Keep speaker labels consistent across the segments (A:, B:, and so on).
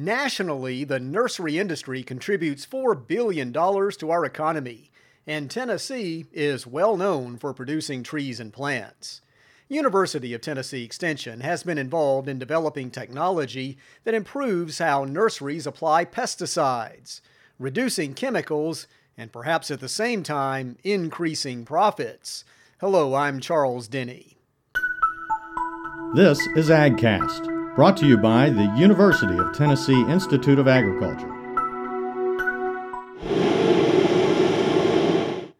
A: Nationally, the nursery industry contributes $4 billion to our economy, and Tennessee is well known for producing trees and plants. University of Tennessee Extension has been involved in developing technology that improves how nurseries apply pesticides, reducing chemicals and perhaps at the same time increasing profits. Hello, I'm Charles Denny.
B: This is AgCast Brought to you by the University of Tennessee Institute of Agriculture.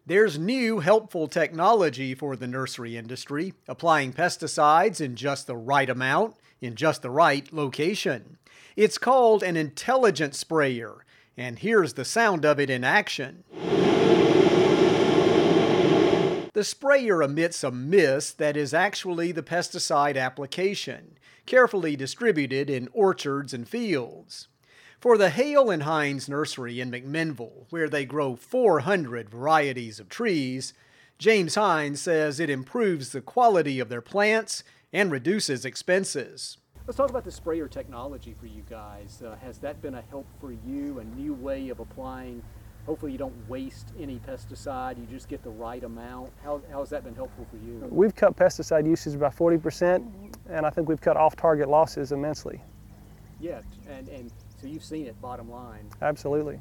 A: There's new helpful technology for the nursery industry, applying pesticides in just the right amount, in just the right location. It's called an intelligent sprayer, and here's the sound of it in action. The sprayer emits a mist that is actually the pesticide application, carefully distributed in orchards and fields. For the Hale and Hines Nursery in McMinnville, where they grow 400 varieties of trees, James Hines says it improves the quality of their plants and reduces expenses.
C: Let's talk about the sprayer technology for you guys. Uh, has that been a help for you, a new way of applying hopefully you don't waste any pesticide, you just get the right amount. How, how has that been helpful for you?
D: We've cut pesticide usage by 40%, and I think we've cut off-target losses immensely.
C: Yeah, and, and so you've seen it bottom line.
D: Absolutely.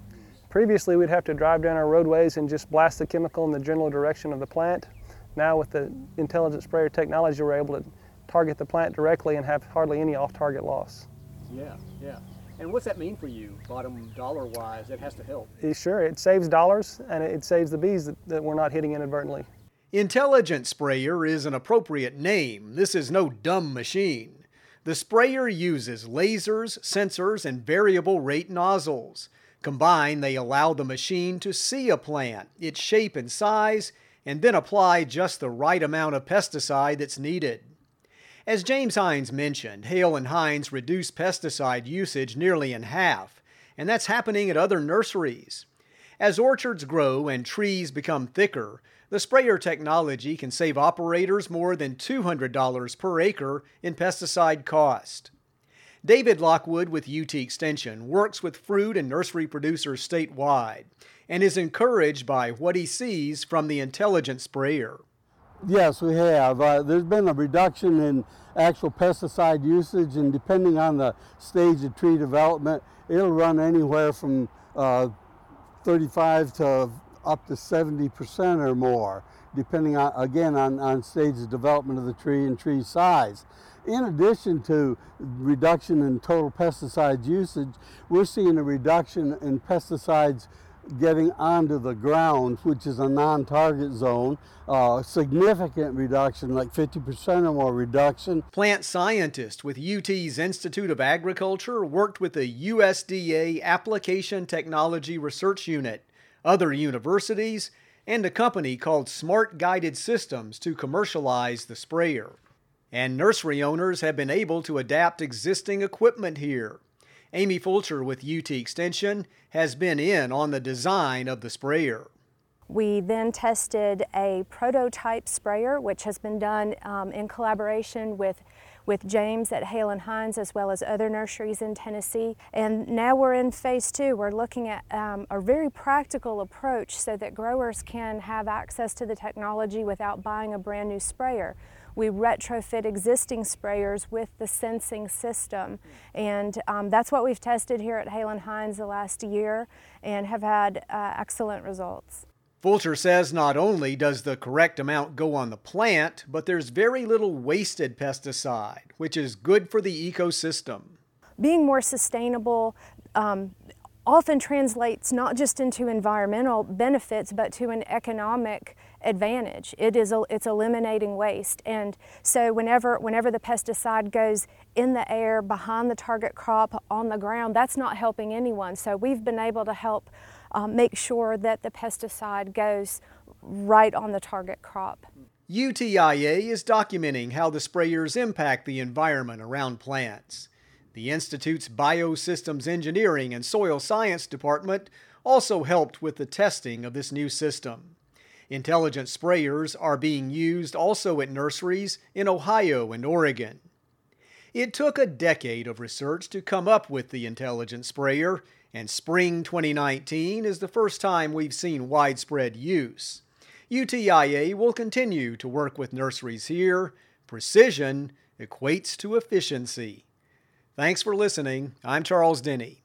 D: Previously, we'd have to drive down our roadways and just blast the chemical in the general direction of the plant. Now with the intelligent sprayer technology, we're able to target the plant directly and have hardly any off-target loss.
C: Yeah, yeah. And what's that mean for you, bottom dollar wise? It has to help.
D: Sure, it saves dollars and it saves the bees that, that we're not hitting inadvertently.
A: Intelligent Sprayer is an appropriate name. This is no dumb machine. The sprayer uses lasers, sensors, and variable rate nozzles. Combined, they allow the machine to see a plant, its shape and size, and then apply just the right amount of pesticide that's needed. As James Hines mentioned, Hale and Hines reduced pesticide usage nearly in half, and that's happening at other nurseries. As orchards grow and trees become thicker, the sprayer technology can save operators more than $200 per acre in pesticide cost. David Lockwood with UT Extension works with fruit and nursery producers statewide and is encouraged by what he sees from the intelligent sprayer.
E: Yes, we have. Uh, there's been a reduction in actual pesticide usage, and depending on the stage of tree development, it'll run anywhere from uh, 35 to up to 70% or more, depending on, again on, on stage of development of the tree and tree size. In addition to reduction in total pesticide usage, we're seeing a reduction in pesticides getting onto the ground, which is a non-target zone, uh, significant reduction, like 50% or more reduction.
A: Plant scientists with UT's Institute of Agriculture worked with the USDA Application Technology Research Unit, other universities, and a company called Smart Guided Systems to commercialize the sprayer. And nursery owners have been able to adapt existing equipment here. Amy Fulcher with UT Extension has been in on the design of the sprayer.
F: We then tested a prototype sprayer, which has been done um, in collaboration with with James at Hale and Hines as well as other nurseries in Tennessee. And now we're in phase two. We're looking at um, a very practical approach so that growers can have access to the technology without buying a brand new sprayer we retrofit existing sprayers with the sensing system. And um, that's what we've tested here at Hale and Hines the last year and have had uh, excellent results.
A: Fulcher says not only does the correct amount go on the plant, but there's very little wasted pesticide, which is good for the ecosystem.
F: Being more sustainable, um, often translates not just into environmental benefits, but to an economic advantage. It is it's eliminating waste, and so whenever whenever the pesticide goes in the air, behind the target crop, on the ground, that's not helping anyone. So we've been able to help um, make sure that the pesticide goes right on the target crop.
A: UTIA is documenting how the sprayers impact the environment around plants. The Institute's Biosystems Engineering and Soil Science Department also helped with the testing of this new system. Intelligent sprayers are being used also at nurseries in Ohio and Oregon. It took a decade of research to come up with the intelligent sprayer, and spring 2019 is the first time we've seen widespread use. UTIA will continue to work with nurseries here. Precision equates to efficiency. Thanks for listening. I'm Charles Denny.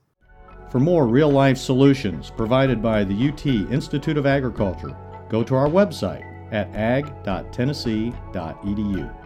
B: For more real life solutions provided by the UT Institute of Agriculture, go to our website at ag.tennessee.edu.